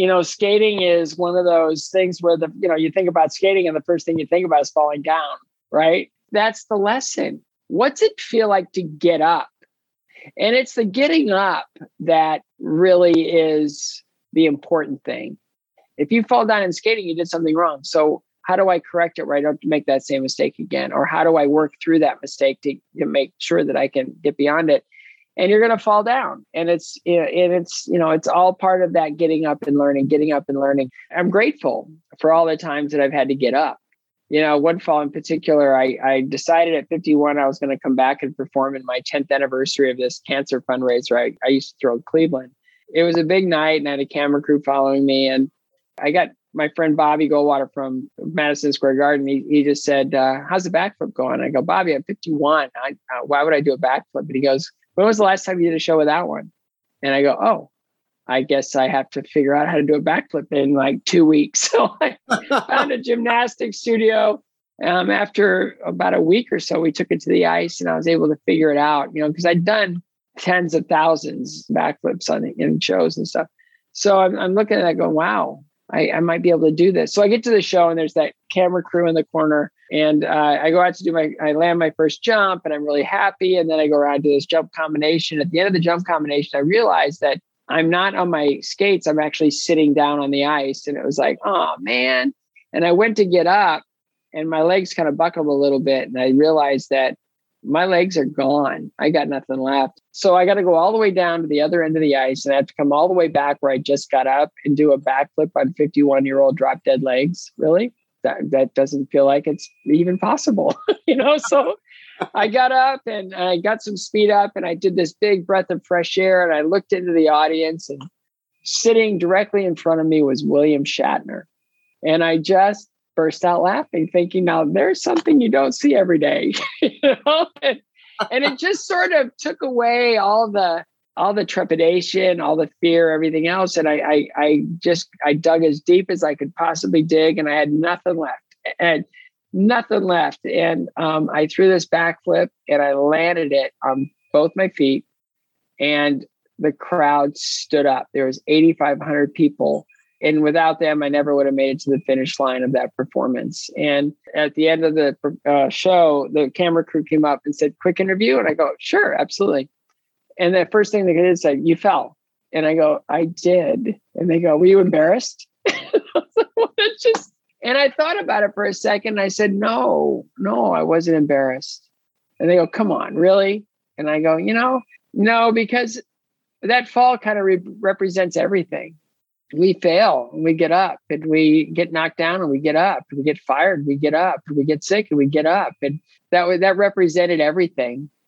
you know, skating is one of those things where the, you know, you think about skating and the first thing you think about is falling down, right? That's the lesson. What's it feel like to get up? And it's the getting up that really is the important thing. If you fall down in skating, you did something wrong. So how do I correct it right? Don't make that same mistake again? Or how do I work through that mistake to, to make sure that I can get beyond it? And you're going to fall down. And it's, and it's, you know, it's all part of that getting up and learning, getting up and learning. I'm grateful for all the times that I've had to get up. You know, one fall in particular, I, I decided at 51 I was going to come back and perform in my 10th anniversary of this cancer fundraiser I, I used to throw in Cleveland. It was a big night and I had a camera crew following me. And I got my friend Bobby Goldwater from Madison Square Garden, he, he just said, uh, how's the backflip going? I go, Bobby, I'm 51. I, uh, why would I do a backflip? And he goes, when was the last time you did a show without one? And I go, oh, I guess I have to figure out how to do a backflip in like two weeks. So I found a gymnastics studio. Um, after about a week or so, we took it to the ice and I was able to figure it out, you know, because I'd done tens of thousands backflips on in shows and stuff. So I'm, I'm looking at that going, wow, I, I, might be able to do this. So I get to the show and there's that camera crew in the corner. And uh, I go out to do my, I land my first jump and I'm really happy. And then I go around to this jump combination. At the end of the jump combination, I realize that I'm not on my skates. I'm actually sitting down on the ice. And it was like, oh man. And I went to get up and my legs kind of buckled a little bit. And I realized that my legs are gone. I got nothing left. So I got to go all the way down to the other end of the ice and I have to come all the way back where I just got up and do a backflip on 51 year old drop dead legs. Really? That, that doesn't feel like it's even possible, you know? So I got up and I got some speed up and I did this big breath of fresh air and I looked into the audience and sitting directly in front of me was William Shatner. And I just burst out laughing, thinking, now there's something you don't see every day. you know? and, and it just sort of took away all the all the trepidation, all the fear, everything else. And I, I, I just I dug as deep as I could possibly dig, and I had nothing left. And nothing left. And um, I threw this backflip and I landed it on both my feet. And the crowd stood up. There was 8,500 people and without them, I never would have made it to the finish line of that performance. And at the end of the uh, show, the camera crew came up and said, "Quick interview," and I go, "Sure, absolutely." And the first thing they did said, "You fell," and I go, "I did," and they go, "Were you embarrassed?" just and I thought about it for a second. I said, "No, no, I wasn't embarrassed." And they go, "Come on, really?" And I go, "You know, no, because that fall kind of re- represents everything." We fail and we get up and we get knocked down and we get up and we get fired and we get up and we get sick and we get up. And that that represented everything